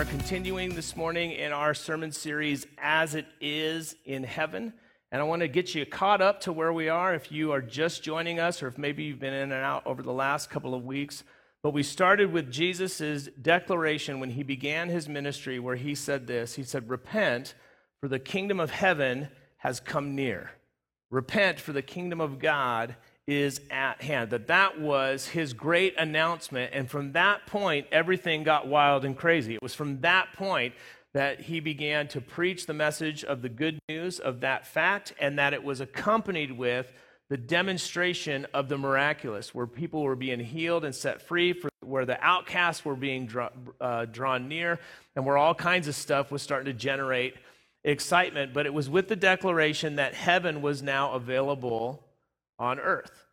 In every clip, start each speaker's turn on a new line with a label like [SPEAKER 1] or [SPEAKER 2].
[SPEAKER 1] Are continuing this morning in our sermon series, As It Is in Heaven. And I want to get you caught up to where we are if you are just joining us or if maybe you've been in and out over the last couple of weeks. But we started with Jesus' declaration when he began his ministry, where he said this He said, Repent, for the kingdom of heaven has come near. Repent, for the kingdom of God is at hand. That that was his great announcement. And from that point, everything got wild and crazy. It was from that point that he began to preach the message of the good news of that fact and that it was accompanied with the demonstration of the miraculous, where people were being healed and set free, for, where the outcasts were being draw, uh, drawn near, and where all kinds of stuff was starting to generate excitement. But it was with the declaration that heaven was now available on earth.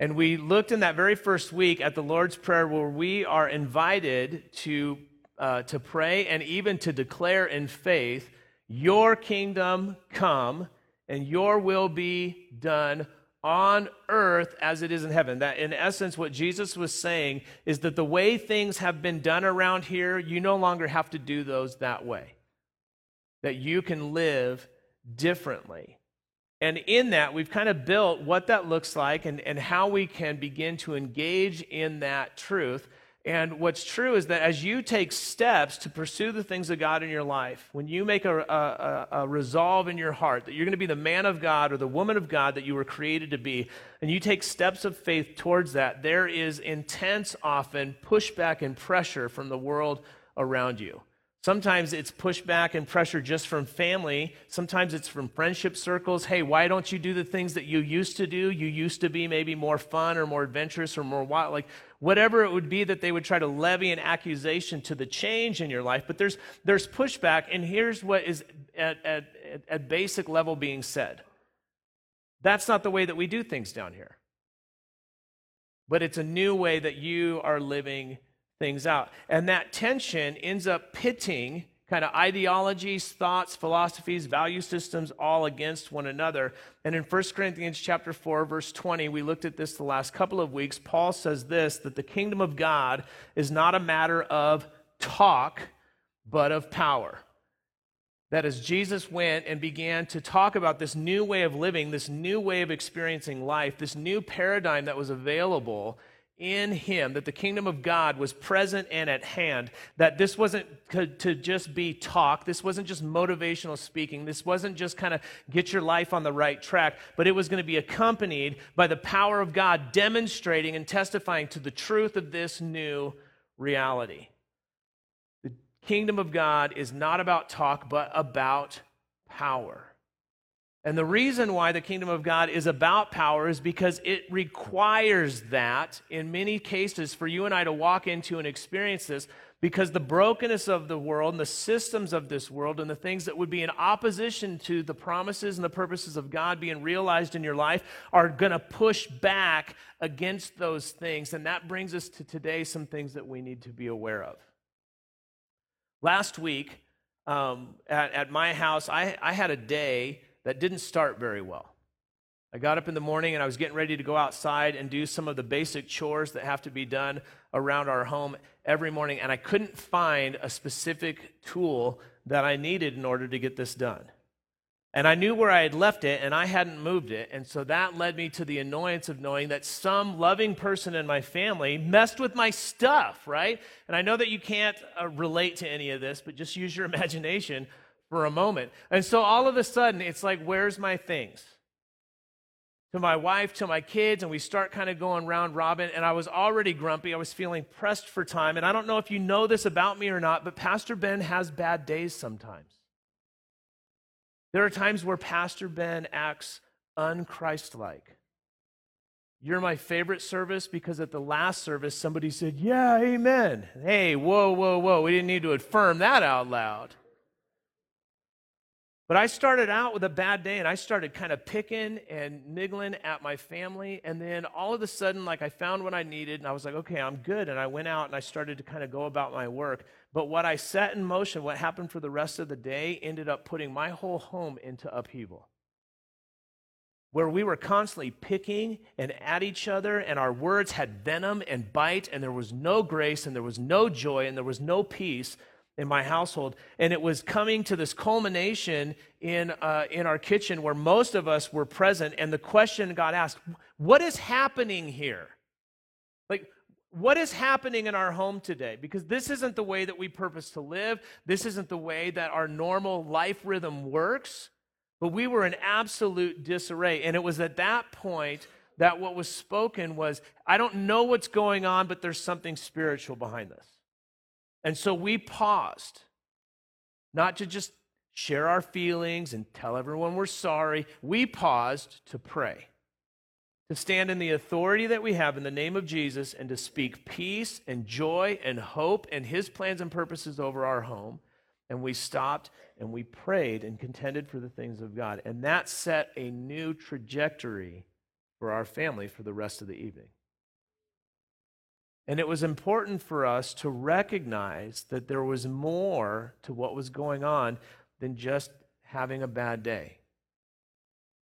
[SPEAKER 1] And we looked in that very first week at the Lord's Prayer, where we are invited to, uh, to pray and even to declare in faith, Your kingdom come and your will be done on earth as it is in heaven. That, in essence, what Jesus was saying is that the way things have been done around here, you no longer have to do those that way. That you can live differently. And in that, we've kind of built what that looks like and, and how we can begin to engage in that truth. And what's true is that as you take steps to pursue the things of God in your life, when you make a, a, a, resolve in your heart that you're going to be the man of God or the woman of God that you were created to be, and you take steps of faith towards that, there is intense, often pushback and pressure from the world around you. Sometimes it's pushback and pressure just from family. Sometimes it's from friendship circles. Hey, why don't you do the things that you used to do? You used to be maybe more fun or more adventurous or more wild. Like whatever it would be that they would try to levy an accusation to the change in your life. But there's, there's pushback, and here's what is at, at, at basic level being said that's not the way that we do things down here. But it's a new way that you are living things out. And that tension ends up pitting kind of ideologies, thoughts, philosophies, value systems all against one another. And in 1 Corinthians chapter 4 verse 20, we looked at this the last couple of weeks. Paul says this that the kingdom of God is not a matter of talk, but of power. That as Jesus went and began to talk about this new way of living, this new way of experiencing life, this new paradigm that was available, in him, that the kingdom of God was present and at hand, that this wasn't to just be talk, this wasn't just motivational speaking, this wasn't just kind of get your life on the right track, but it was going to be accompanied by the power of God demonstrating and testifying to the truth of this new reality. The kingdom of God is not about talk, but about power. And the reason why the kingdom of God is about power is because it requires that in many cases for you and I to walk into and experience this because the brokenness of the world and the systems of this world and the things that would be in opposition to the promises and the purposes of God being realized in your life are going to push back against those things. And that brings us to today some things that we need to be aware of. Last week um, at, at my house, I, I had a day that didn't start very well. I got up in the morning and I was getting ready to go outside and do some of the basic chores that have to be done around our home every morning, and I couldn't find a specific tool that I needed in order to get this done. And I knew where I had left it and I hadn't moved it. And so that led me to the annoyance of knowing that some loving person in my family messed with my stuff, right? And I know that you can't uh, relate to any of this, but just use your imagination for a moment. And so all of a sudden, it's like, where's my things? To my wife, to my kids, and we start kind of going round robin. And I was already grumpy. I was feeling pressed for time. And I don't know if you know this about me or not, but Pastor Ben has bad days sometimes. There are times where Pastor Ben acts unchristlike. You're my favorite service because at the last service, somebody said, Yeah, amen. Hey, whoa, whoa, whoa. We didn't need to affirm that out loud. But I started out with a bad day and I started kind of picking and niggling at my family. And then all of a sudden, like I found what I needed and I was like, okay, I'm good. And I went out and I started to kind of go about my work. But what I set in motion, what happened for the rest of the day, ended up putting my whole home into upheaval. Where we were constantly picking and at each other, and our words had venom and bite, and there was no grace, and there was no joy, and there was no peace in my household. And it was coming to this culmination in, uh, in our kitchen where most of us were present. And the question got asked what is happening here? Like, what is happening in our home today? Because this isn't the way that we purpose to live. This isn't the way that our normal life rhythm works. But we were in absolute disarray. And it was at that point that what was spoken was I don't know what's going on, but there's something spiritual behind this. And so we paused, not to just share our feelings and tell everyone we're sorry. We paused to pray, to stand in the authority that we have in the name of Jesus and to speak peace and joy and hope and his plans and purposes over our home. And we stopped and we prayed and contended for the things of God. And that set a new trajectory for our family for the rest of the evening. And it was important for us to recognize that there was more to what was going on than just having a bad day.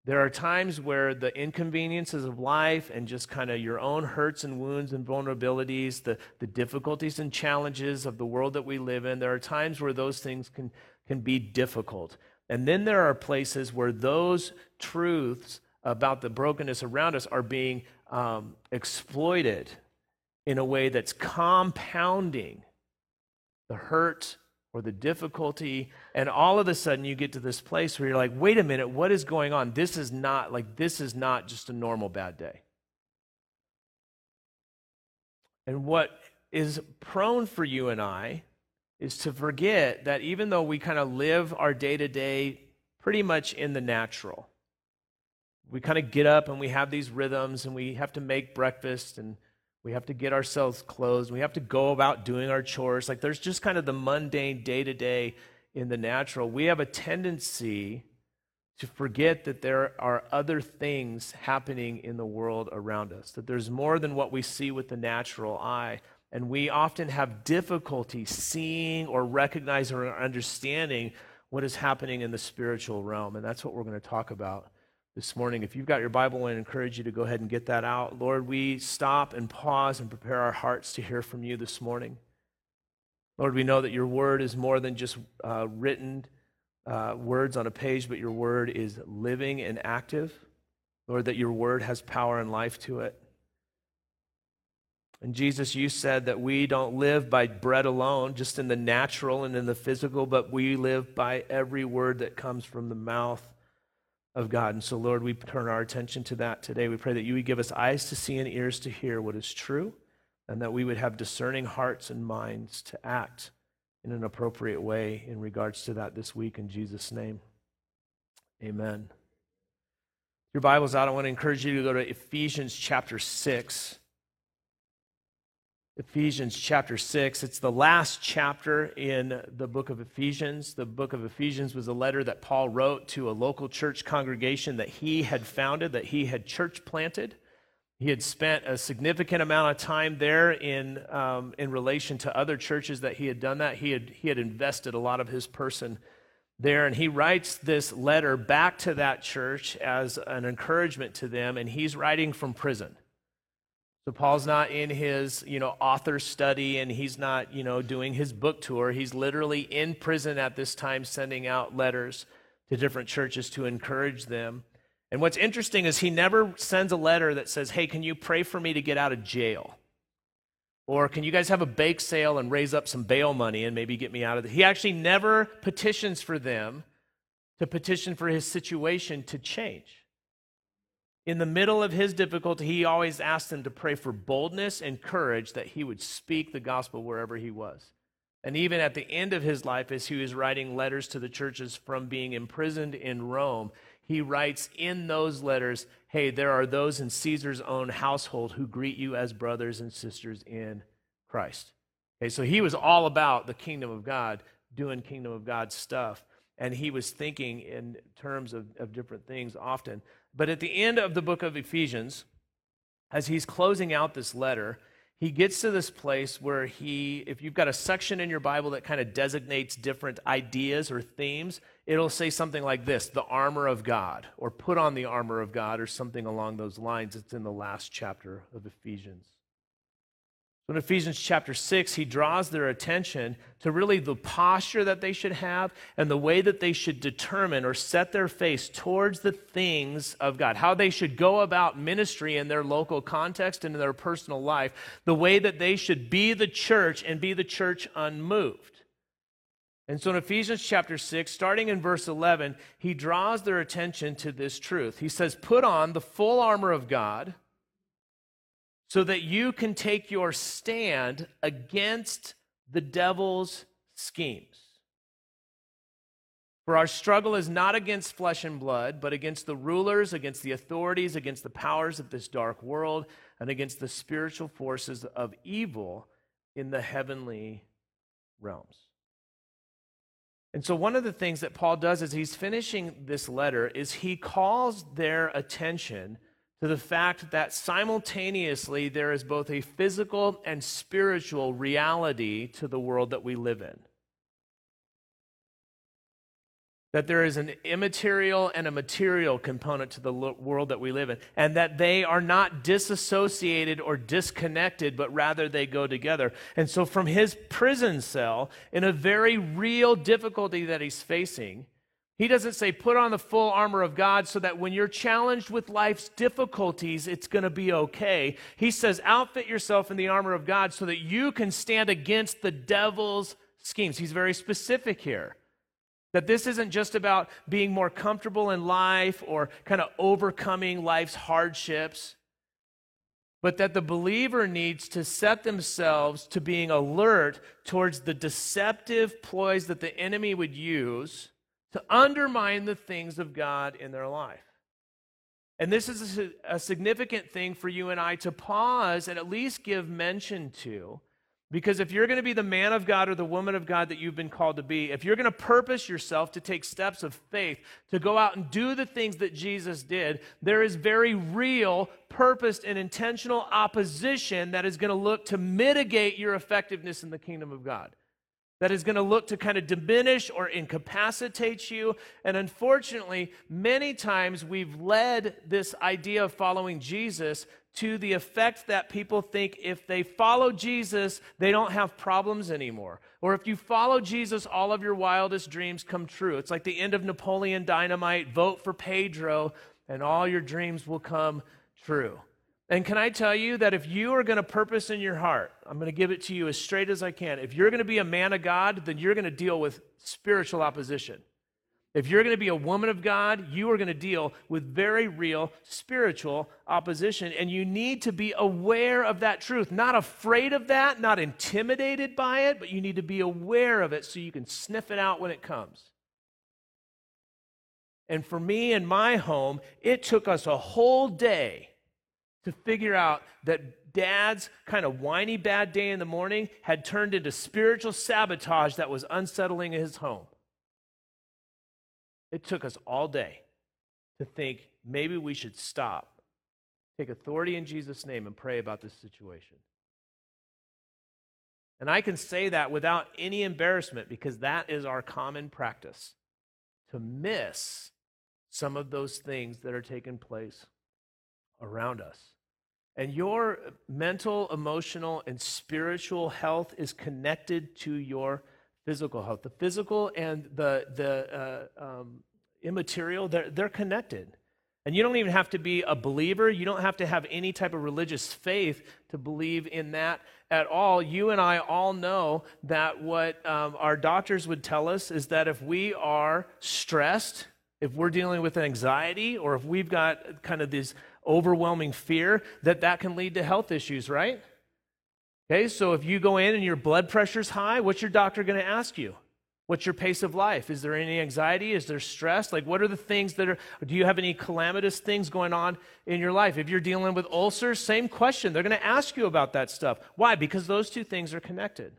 [SPEAKER 1] There are times where the inconveniences of life and just kind of your own hurts and wounds and vulnerabilities, the, the difficulties and challenges of the world that we live in, there are times where those things can, can be difficult. And then there are places where those truths about the brokenness around us are being um, exploited in a way that's compounding the hurt or the difficulty. And all of a sudden, you get to this place where you're like, wait a minute, what is going on? This is not like, this is not just a normal bad day. And what is prone for you and I is to forget that even though we kind of live our day to day pretty much in the natural, we kind of get up and we have these rhythms and we have to make breakfast and we have to get ourselves clothed. We have to go about doing our chores. Like there's just kind of the mundane day to day in the natural. We have a tendency to forget that there are other things happening in the world around us, that there's more than what we see with the natural eye. And we often have difficulty seeing or recognizing or understanding what is happening in the spiritual realm. And that's what we're going to talk about this morning. If you've got your Bible, I encourage you to go ahead and get that out. Lord, we stop and pause and prepare our hearts to hear from you this morning. Lord, we know that your word is more than just uh, written uh, words on a page, but your word is living and active. Lord, that your word has power and life to it. And Jesus, you said that we don't live by bread alone, just in the natural and in the physical, but we live by every word that comes from the mouth of God. And so, Lord, we turn our attention to that today. We pray that you would give us eyes to see and ears to hear what is true, and that we would have discerning hearts and minds to act in an appropriate way in regards to that this week in Jesus' name. Amen. Your Bible's out. I want to encourage you to go to Ephesians chapter 6. Ephesians chapter 6. It's the last chapter in the book of Ephesians. The book of Ephesians was a letter that Paul wrote to a local church congregation that he had founded, that he had church planted. He had spent a significant amount of time there in, um, in relation to other churches that he had done that. He had, he had invested a lot of his person there, and he writes this letter back to that church as an encouragement to them, and he's writing from prison. So Paul's not in his, you know, author study and he's not, you know, doing his book tour. He's literally in prison at this time sending out letters to different churches to encourage them. And what's interesting is he never sends a letter that says, "Hey, can you pray for me to get out of jail?" Or can you guys have a bake sale and raise up some bail money and maybe get me out of it? He actually never petitions for them to petition for his situation to change in the middle of his difficulty, he always asked them to pray for boldness and courage that he would speak the gospel wherever he was. And even at the end of his life, as he was writing letters to the churches from being imprisoned in Rome, he writes in those letters, Hey, there are those in Caesar's own household who greet you as brothers and sisters in Christ. Okay, so he was all about the kingdom of God, doing kingdom of God stuff. and he was thinking in terms of, of different things often. But at the end of the book of Ephesians, as he's closing out this letter, he gets to this place where he, if you've got a section in your Bible that kind of designates different ideas or themes, it'll say something like this the armor of God, or put on the armor of God, or something along those lines. It's in the last chapter of Ephesians. In Ephesians chapter 6, he draws their attention to really the posture that they should have and the way that they should determine or set their face towards the things of God, how they should go about ministry in their local context and in their personal life, the way that they should be the church and be the church unmoved. And so in Ephesians chapter 6, starting in verse 11, he draws their attention to this truth. He says, Put on the full armor of God so that you can take your stand against the devil's schemes. For our struggle is not against flesh and blood, but against the rulers, against the authorities, against the powers of this dark world, and against the spiritual forces of evil in the heavenly realms. And so, one of the things that Paul does as he's finishing this letter is he calls their attention to the fact that simultaneously there is both a physical and spiritual reality to the world that we live in. That there is an immaterial and a material component to the world that we live in, and that they are not disassociated or disconnected, but rather they go together. And so, from his prison cell, in a very real difficulty that he's facing, he doesn't say, put on the full armor of God so that when you're challenged with life's difficulties, it's going to be okay. He says, outfit yourself in the armor of God so that you can stand against the devil's schemes. He's very specific here. That this isn't just about being more comfortable in life or kind of overcoming life's hardships, but that the believer needs to set themselves to being alert towards the deceptive ploys that the enemy would use to undermine the things of God in their life. And this is a, a, significant thing for you and I to pause and at least give mention to. Because if you're going to be the man of God or the woman of God that you've been called to be, if you're going to purpose yourself to take steps of faith, to go out and do the things that Jesus did, there is very real, purposed, and intentional opposition that is going to look to mitigate your effectiveness in the kingdom of God that is going to look to kind of diminish or incapacitate you. And unfortunately, many times we've led this idea of following Jesus to the effect that people think if they follow Jesus, they don't have problems anymore. Or if you follow Jesus, all of your wildest dreams come true. It's like the end of Napoleon Dynamite vote for Pedro, and all your dreams will come true. And can I tell you that if you are going to purpose in your heart, I'm going to give it to you as straight as I can. If you're going to be a man of God, then you're going to deal with spiritual opposition. If you're going to be a woman of God, you are going to deal with very real spiritual opposition. And you need to be aware of that truth. Not afraid of that, not intimidated by it, but you need to be aware of it so you can sniff it out when it comes. And for me in my home, it took us a whole day to figure out that dad's kind of whiny bad day in the morning had turned into spiritual sabotage that was unsettling his home. It took us all day to think maybe we should stop, take authority in Jesus' name, and pray about this situation. And I can say that without any embarrassment because that is our common practice to miss some of those things that are taking place around us. And your mental, emotional, and spiritual health is connected to your physical health. The physical and the, the uh, um, immaterial, they're, they're connected. And you don't even have to be a believer. You don't have to have any type of religious faith to believe in that at all. You and I all know that what um, our doctors would tell us is that if we are stressed, if we're dealing with anxiety, or if we've got kind of these overwhelming fear, that that can lead to health issues, right? Okay, so if you go in and your blood pressure's high, what's your doctor going to ask you? What's your pace of life? Is there any anxiety? Is there stress? Like, what are the things that are, do you have any calamitous things going on in your life? If you're dealing with ulcers, same question. They're going to ask you about that stuff. Why? Because those two things are connected.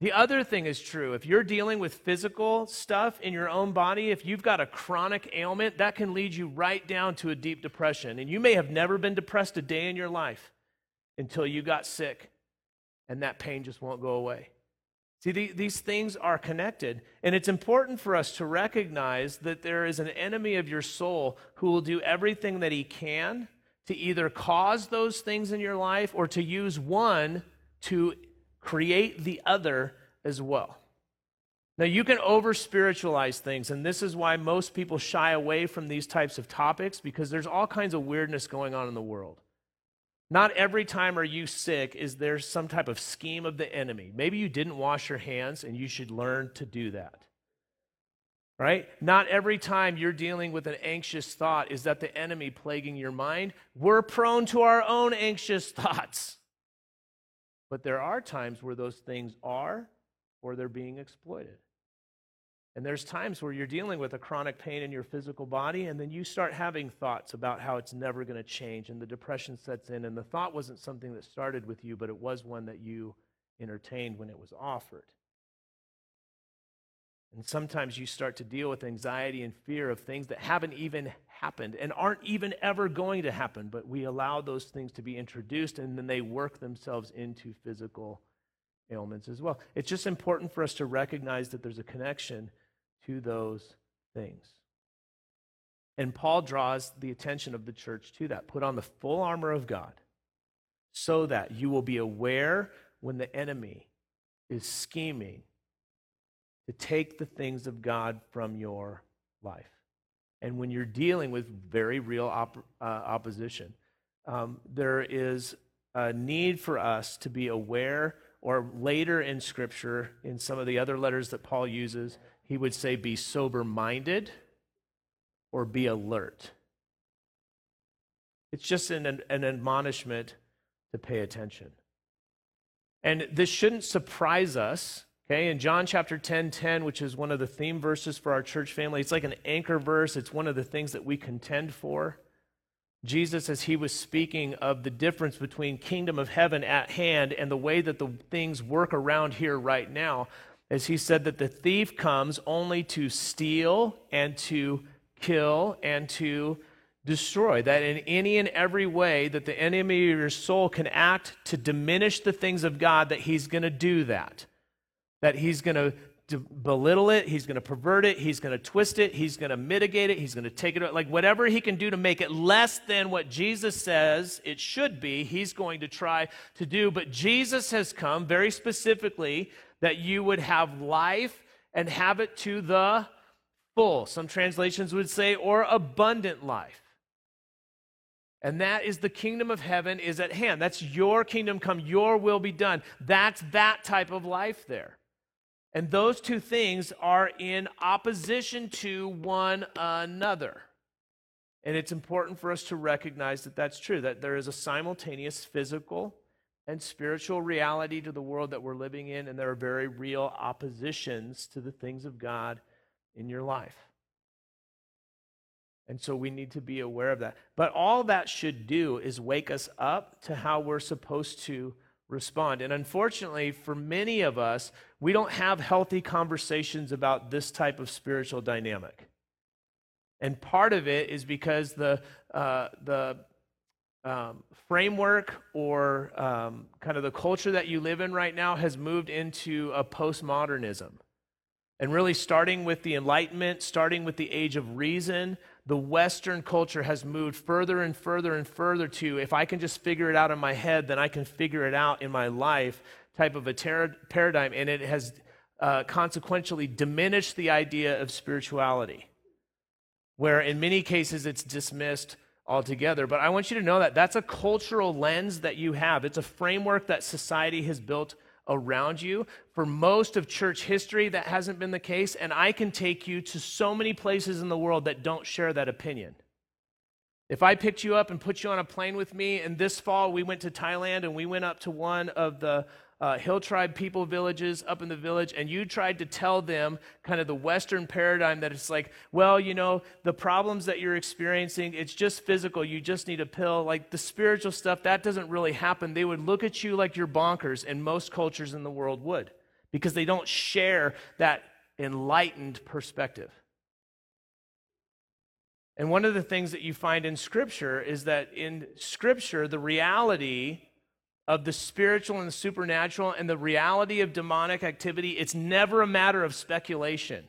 [SPEAKER 1] The other thing is true. If you're dealing with physical stuff in your own body, if you've got a chronic ailment, that can lead you right down to a deep depression. And you may have never been depressed a day in your life until you got sick, and that pain just won't go away. See, the, these things are connected, and it's important for us to recognize that there is an enemy of your soul who will do everything that he can to either cause those things in your life or to use one to create the other as well. Now, you can over spiritualize things, and this is why most people shy away from these types of topics because there's all kinds of weirdness going on in the world. Not every time are you sick is there some type of scheme of the enemy. Maybe you didn't wash your hands and you should learn to do that. Right? Not every time you're dealing with an anxious thought is that the enemy plaguing your mind. We're prone to our own anxious thoughts. But there are times where those things are or they're being exploited. And there's times where you're dealing with a chronic pain in your physical body, and then you start having thoughts about how it's never going to change, and the depression sets in. And the thought wasn't something that started with you, but it was one that you entertained when it was offered. And sometimes you start to deal with anxiety and fear of things that haven't even happened and aren't even ever going to happen, but we allow those things to be introduced and then they work themselves into physical ailments as well. It's just important for us to recognize that there's a connection to those things. And Paul draws the attention of the church to that. Put on the full armor of God so that you will be aware when the enemy is scheming to take the things of God from your life. And when you're dealing with very real op- uh, opposition, um, there is a need for us to be aware, or later in Scripture, in some of the other letters that Paul uses, he would say, be sober minded or be alert. It's just an, an admonishment to pay attention. And this shouldn't surprise us Okay, in John chapter 10, 10, which is one of the theme verses for our church family, it's like an anchor verse. It's one of the things that we contend for. Jesus, as he was speaking of the difference between kingdom of heaven at hand and the way that the things work around here right now, as he said that the thief comes only to steal and to kill and to destroy. That in any and every way that the enemy of your soul can act to diminish the things of God, that he's going to do that that he's going to belittle it, he's going to pervert it, he's going to twist it, he's going to mitigate it, he's going to take it like whatever he can do to make it less than what Jesus says it should be, he's going to try to do. But Jesus has come very specifically that you would have life and have it to the full. Some translations would say or abundant life. And that is the kingdom of heaven is at hand. That's your kingdom come, your will be done. That's that type of life there. And those two things are in opposition to one another. And it's important for us to recognize that that's true, that there is a simultaneous physical and spiritual reality to the world that we're living in, and there are very real oppositions to the things of God in your life. And so we need to be aware of that. But all that should do is wake us up to how we're supposed to respond. And unfortunately, for many of us, we don't have healthy conversations about this type of spiritual dynamic. And part of it is because the, uh, the um, framework or um, kind of the culture that you live in right now has moved into a postmodernism. And really, starting with the Enlightenment, starting with the age of reason, the Western culture has moved further and further and further to if I can just figure it out in my head, then I can figure it out in my life type of a ter- paradigm. And it has uh, consequentially diminished the idea of spirituality, where in many cases it's dismissed altogether. But I want you to know that that's a cultural lens that you have, it's a framework that society has built around you. For most of church history, that hasn't been the case, and I can take you to so many places in the world that don't share that opinion. If I picked you up and put you on a plane with me, and this fall we went to Thailand and we went up to one of the uh, hill tribe people villages up in the village, and you tried to tell them kind of the Western paradigm that it's like, well, you know, the problems that you're experiencing, it's just physical. You just need a pill. Like the spiritual stuff, that doesn't really happen. They would look at you like you're bonkers, and most cultures in the world would because they don't share that enlightened perspective. And one of the things that you find in Scripture is that in Scripture, the reality of the spiritual and the supernatural and the reality of demonic activity, it's never a matter of speculation.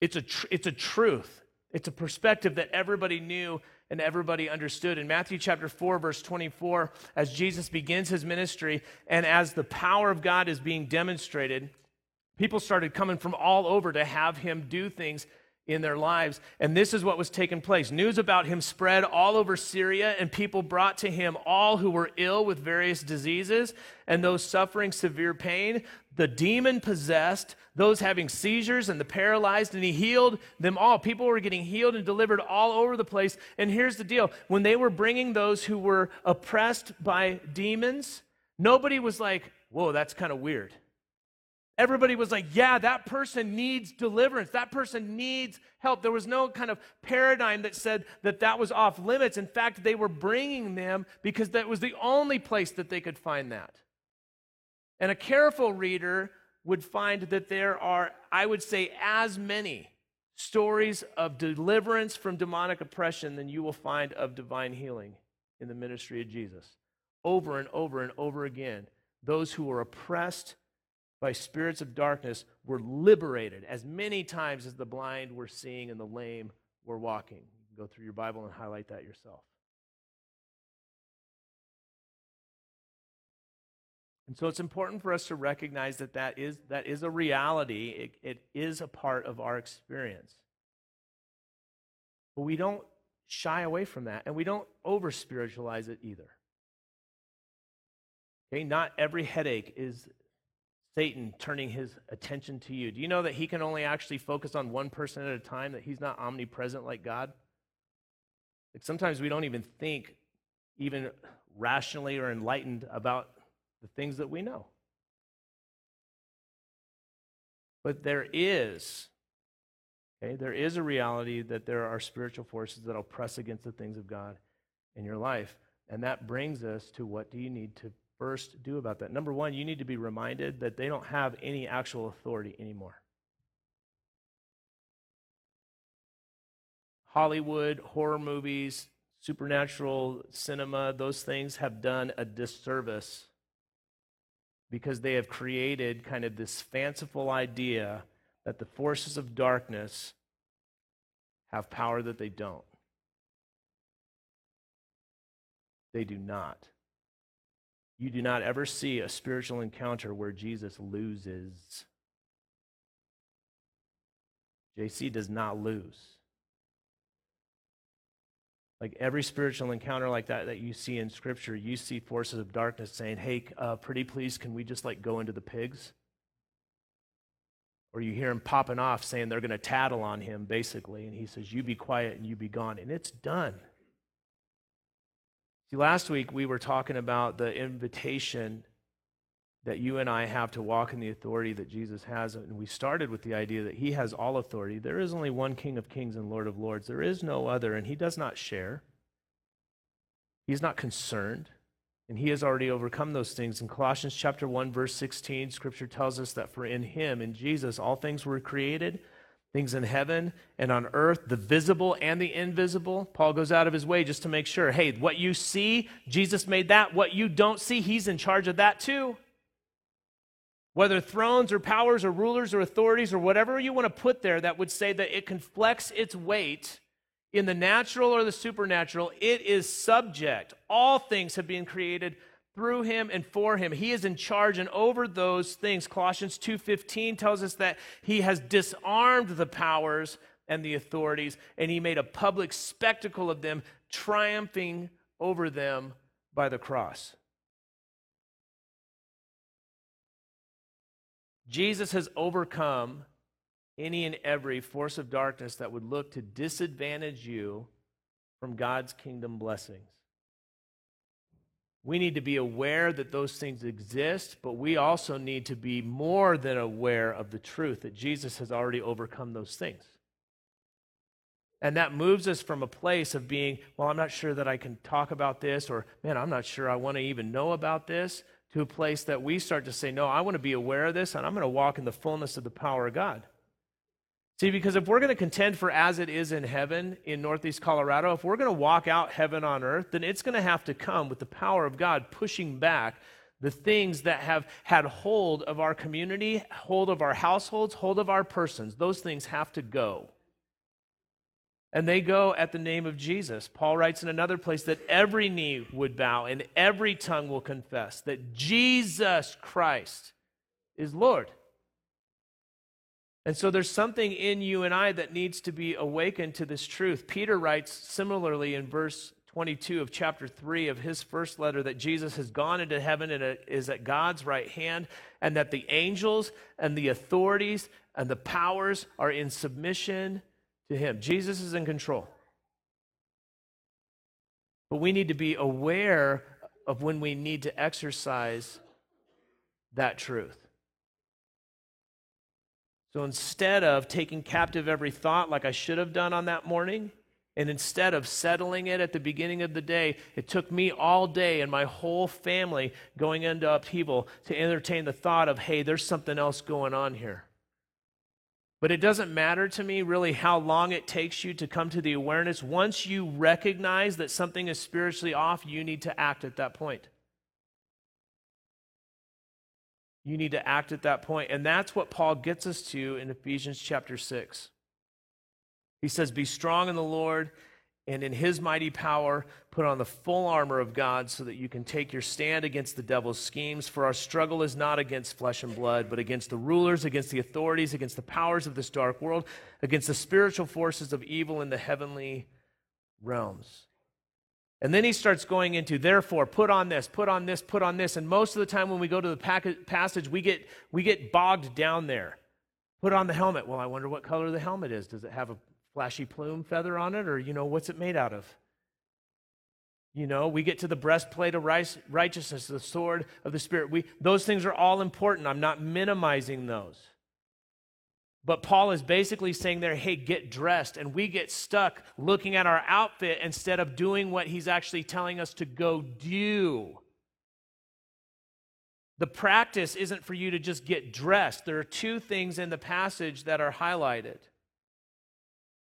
[SPEAKER 1] It's a, tr- it's a truth, it's a perspective that everybody knew and everybody understood. In Matthew chapter 4, verse 24, as Jesus begins his ministry and as the power of God is being demonstrated, people started coming from all over to have him do things in their lives. And this is what was taking place. News about him spread all over Syria, and people brought to him all who were ill with various diseases and those suffering severe pain, the demon possessed, those having seizures, and the paralyzed, and he healed them all. People were getting healed and delivered all over the place. And here's the deal when they were bringing those who were oppressed by demons, nobody was like, whoa, that's kind of weird. Everybody was like, yeah, that person needs deliverance. That person needs help. There was no kind of paradigm that said that that was off limits. In fact, they were bringing them because that was the only place that they could find that. And a careful reader would find that there are, I would say, as many stories of deliverance from demonic oppression than you will find of divine healing in the ministry of Jesus. Over and over and over again, those who were oppressed by spirits of darkness were liberated as many times as the blind were seeing and the lame were walking. You can go through your Bible and highlight that yourself. And so it's important for us to recognize that that is, that is a reality. It, it is a part of our experience. But we don't shy away from that, and we don't over spiritualize it either. Okay, not every headache is Satan turning his attention to you. Do you know that he can only actually focus on one person at a time, that he's not omnipresent like God? Like sometimes we don't even think, even rationally or enlightened, about the things that we know. But there is, okay, there is a reality that there are spiritual forces that will press against the things of God in your life. And that brings us to what do you need to first do about that? Number one, you need to be reminded that they don't have any actual authority anymore. Hollywood, horror movies, supernatural cinema, those things have done a disservice because they have created kind of this fanciful idea that the forces of darkness have power that they don't. They do not. You do not ever see a spiritual encounter where Jesus loses. JC does not lose. Like every spiritual encounter like that that you see in Scripture, you see forces of darkness saying, "Hey, uh, pretty please, can we just like go into the pigs?" Or you hear him popping off saying they're going to tattle on him, basically, and he says, "You be quiet and you be gone," and it's done. See, last week we were talking about the invitation that you and I have to walk in the authority that Jesus has. And we started with the idea that he has all authority. There is only one King of kings and Lord of lords, there is no other, and he does not share. He's not concerned, and he has already overcome those things. In Colossians chapter 1 verse 16, scripture tells us that for in him in Jesus all things were created things in heaven and on earth, the visible and the invisible. Paul goes out of his way just to make sure hey, what you see, Jesus made that. What you don't see, he's in charge of that too. Whether thrones or powers or rulers or authorities or whatever you want to put there that would say that it can flex its weight in the natural or the supernatural, it is subject. All things have been created through him and for him. He is in charge and over those things. Colossians 2:15 tells us that he has disarmed the powers and the authorities and he made a public spectacle of them, triumphing over them by the cross. Jesus has overcome any and every force of darkness that would look to disadvantage you from God's kingdom blessings. We need to be aware that those things exist, but we also need to be more than aware of the truth that Jesus has already overcome those things. And that moves us from a place of being, well, I'm not sure that I can talk about this, or man, I'm not sure I want to even know about this, to a place that we start to say, No, I want to be aware of this and I'm going to walk in the fullness of the power of God. See, because if we're going to contend for as it is in heaven in Northeast Colorado, if we're going to walk out heaven on earth, then it's going to have to come with the power of God pushing back the things that have had hold of our community, hold of our households, hold of our persons. Those things have to go. And they go at the name of Jesus. Paul writes in another place that every knee would bow and every tongue will confess that Jesus Christ is Lord. And so there's something in you and I that needs to be awakened to this truth. Peter writes similarly in verse 22 of chapter 3 of his first letter that Jesus has gone into heaven and is at God's right hand, and that the angels and the authorities and the powers are in submission to him. Jesus is in control. But we need to be aware of when we need to exercise that truth. So instead of taking captive every thought like I should have done on that morning, and instead of settling it at the beginning of the day, it took me all day and my whole family going into upheaval to entertain the thought of, hey, there's something else going on here. But it doesn't matter to me really how long it takes you to come to the awareness. Once you recognize that something is spiritually off, you need to act at that point. You need to act at that point. And that's what Paul gets us to in Ephesians chapter 6. He says, Be strong in the Lord and in his mighty power, put on the full armor of God so that you can take your stand against the devil's schemes. For our struggle is not against flesh and blood, but against the rulers, against the authorities, against the powers of this dark world, against the spiritual forces of evil in the heavenly realms. And then he starts going into, therefore, put on this, put on this, put on this. And most of the time when we go to the passage, we get, we get bogged down there. Put on the helmet. Well, I wonder what color the helmet is. Does it have a flashy plume feather on it? Or, you know, what's it made out of? You know, we get to the breastplate of righteousness, the sword of the Spirit. We, those things are all important. I'm not minimizing those. But Paul is basically saying there, hey, get dressed. And we get stuck looking at our outfit instead of doing what he's actually telling us to go do. The practice isn't for you to just get dressed. There are two things in the passage that are highlighted.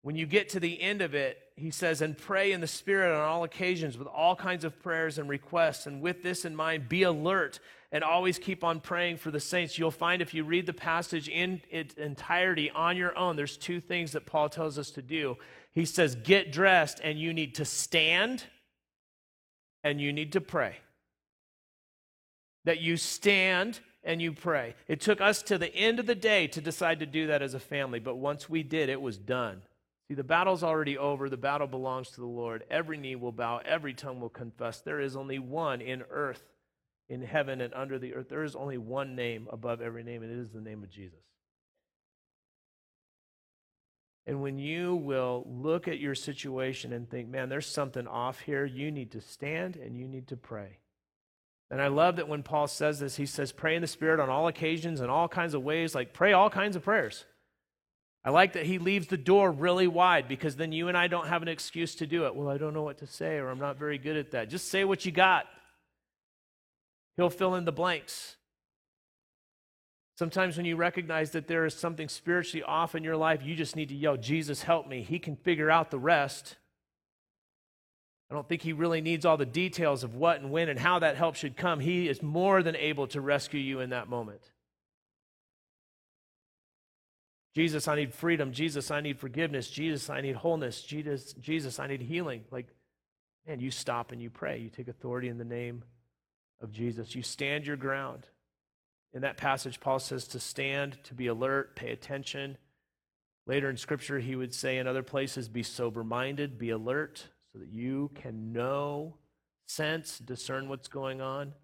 [SPEAKER 1] When you get to the end of it, he says, and pray in the Spirit on all occasions with all kinds of prayers and requests. And with this in mind, be alert and always keep on praying for the saints. You'll find if you read the passage in its entirety on your own, there's two things that Paul tells us to do. He says, get dressed, and you need to stand and you need to pray. That you stand and you pray. It took us to the end of the day to decide to do that as a family, but once we did, it was done. See, the battle's already over. The battle belongs to the Lord. Every knee will bow, every tongue will confess. There is only one in earth in heaven and under the earth. There is only one name above every name, and it is the name of Jesus. And when you will look at your situation and think, man, there's something off here, you need to stand and you need to pray. And I love that when Paul says this, he says, pray in the Spirit on all occasions and all kinds of ways, like pray all kinds of prayers. I like that he leaves the door really wide because then you and I don't have an excuse to do it. Well, I don't know what to say or I'm not very good at that. Just say what you got. He'll fill in the blanks. Sometimes when you recognize that there is something spiritually off in your life, you just need to yell, Jesus, help me. He can figure out the rest. I don't think he really needs all the details of what and when and how that help should come. He is more than able to rescue you in that moment. Jesus, I need freedom. Jesus, I need forgiveness. Jesus, I need wholeness. Jesus, Jesus, I need healing. Like, man, you stop and you pray. You take authority in the name of Jesus. You stand your ground. In that passage, Paul says to stand, to be alert, pay attention. Later in Scripture, he would say in other places, be sober minded, be alert, so that you can know, sense, discern what's going on.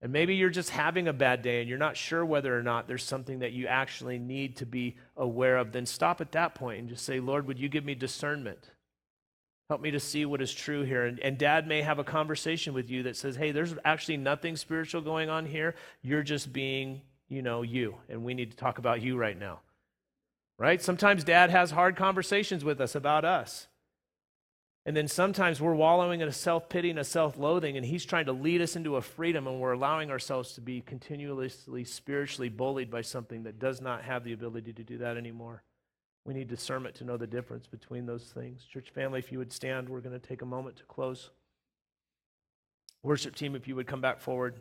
[SPEAKER 1] And maybe you're just having a bad day and you're not sure whether or not there's something that you actually need to be aware of. Then stop at that point and just say, Lord, would you give me discernment? Help me to see what is true here. And, and dad may have a conversation with you that says, hey, there's actually nothing spiritual going on here. You're just being, you know, you. And we need to talk about you right now. Right? Sometimes dad has hard conversations with us about us. And then sometimes we're wallowing in a self pity and a self loathing, and He's trying to lead us into a freedom, and we're allowing ourselves to be continuously spiritually bullied by something that does not have the ability to do that anymore. We need discernment to know the difference between those things. Church family, if you would stand, we're going to take a moment to close. Worship team, if you would come back forward.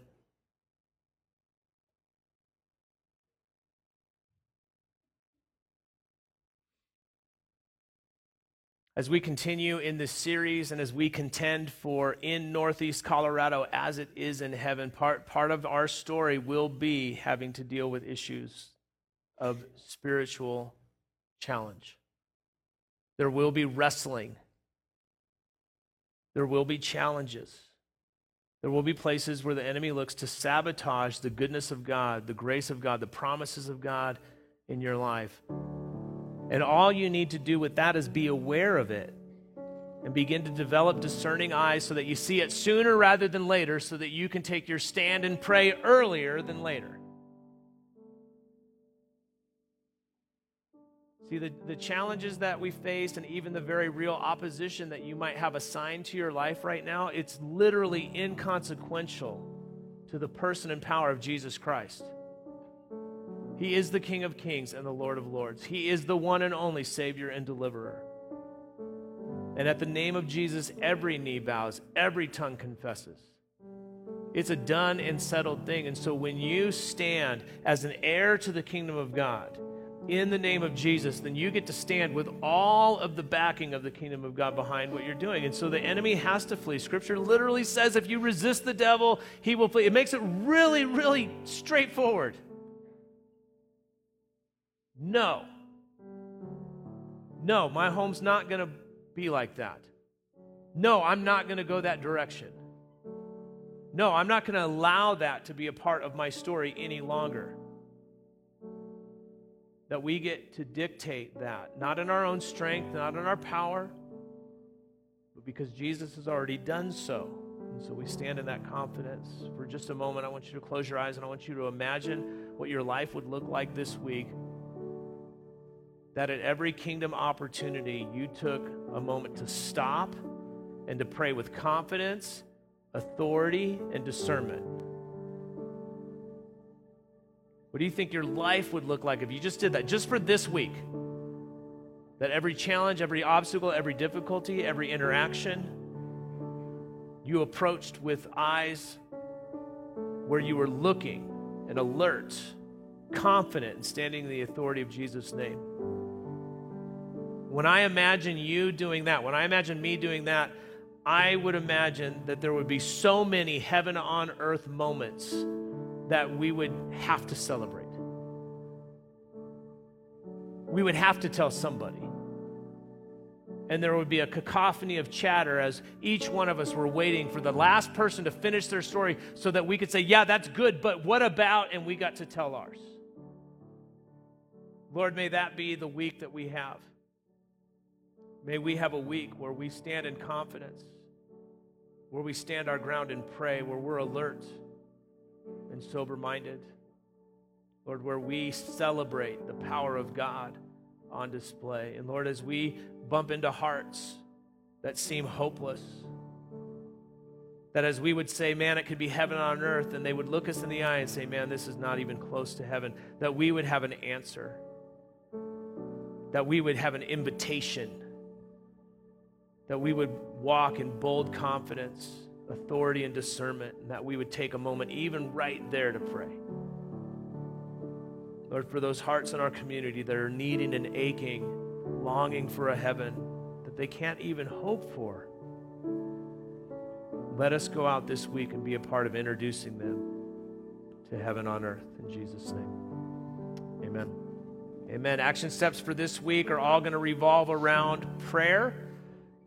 [SPEAKER 1] As we continue in this series and as we contend for in Northeast Colorado as it is in heaven, part, part of our story will be having to deal with issues of spiritual challenge. There will be wrestling. There will be challenges. There will be places where the enemy looks to sabotage the goodness of God, the grace of God, the promises of God in your life. And all you need to do with that is be aware of it and begin to develop discerning eyes so that you see it sooner rather than later, so that you can take your stand and pray earlier than later. See, the, the challenges that we faced and even the very real opposition that you might have assigned to your life right now, it's literally inconsequential to the person and power of Jesus Christ. He is the King of kings and the Lord of lords. He is the one and only Savior and deliverer. And at the name of Jesus, every knee bows, every tongue confesses. It's a done and settled thing. And so when you stand as an heir to the kingdom of God, in the name of Jesus, then you get to stand with all of the backing of the kingdom of God behind what you're doing. And so the enemy has to flee. Scripture literally says if you resist the devil, he will flee. It makes it really, really straightforward. No. No, my home's not going to be like that. No, I'm not going to go that direction. No, I'm not going to allow that to be a part of my story any longer that we get to dictate that, not in our own strength, not in our power, but because Jesus has already done so. And so we stand in that confidence. For just a moment, I want you to close your eyes and I want you to imagine what your life would look like this week. That at every kingdom opportunity, you took a moment to stop and to pray with confidence, authority, and discernment. What do you think your life would look like if you just did that, just for this week? That every challenge, every obstacle, every difficulty, every interaction, you approached with eyes where you were looking and alert, confident, and standing in the authority of Jesus' name. When I imagine you doing that, when I imagine me doing that, I would imagine that there would be so many heaven on earth moments that we would have to celebrate. We would have to tell somebody. And there would be a cacophony of chatter as each one of us were waiting for the last person to finish their story so that we could say, Yeah, that's good, but what about? And we got to tell ours. Lord, may that be the week that we have. May we have a week where we stand in confidence, where we stand our ground and pray, where we're alert and sober minded. Lord, where we celebrate the power of God on display. And Lord, as we bump into hearts that seem hopeless, that as we would say, man, it could be heaven on earth, and they would look us in the eye and say, man, this is not even close to heaven, that we would have an answer, that we would have an invitation, that we would walk in bold confidence authority and discernment, and that we would take a moment, even right there, to pray. Lord, for those hearts in our community that are needing and aching, longing for a heaven that they can't even hope for, let us go out this week and be a part of introducing them to heaven on earth. In Jesus' name, amen. Amen. Action steps for this week are all going to revolve around prayer.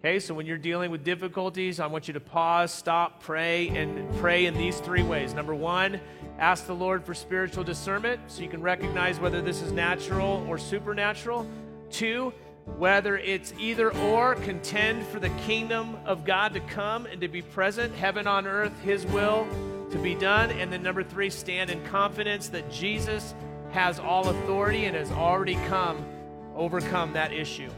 [SPEAKER 1] Okay, so when you're dealing with difficulties, I want you to pause, stop, pray, and pray in these three ways. Number one, ask the Lord for spiritual discernment so you can recognize whether this is natural or supernatural. Two, whether it's either or, contend for the kingdom of God to come and to be present, heaven on earth, His will to be done. And then number three, stand in confidence that Jesus has all authority and has already come, overcome that issue.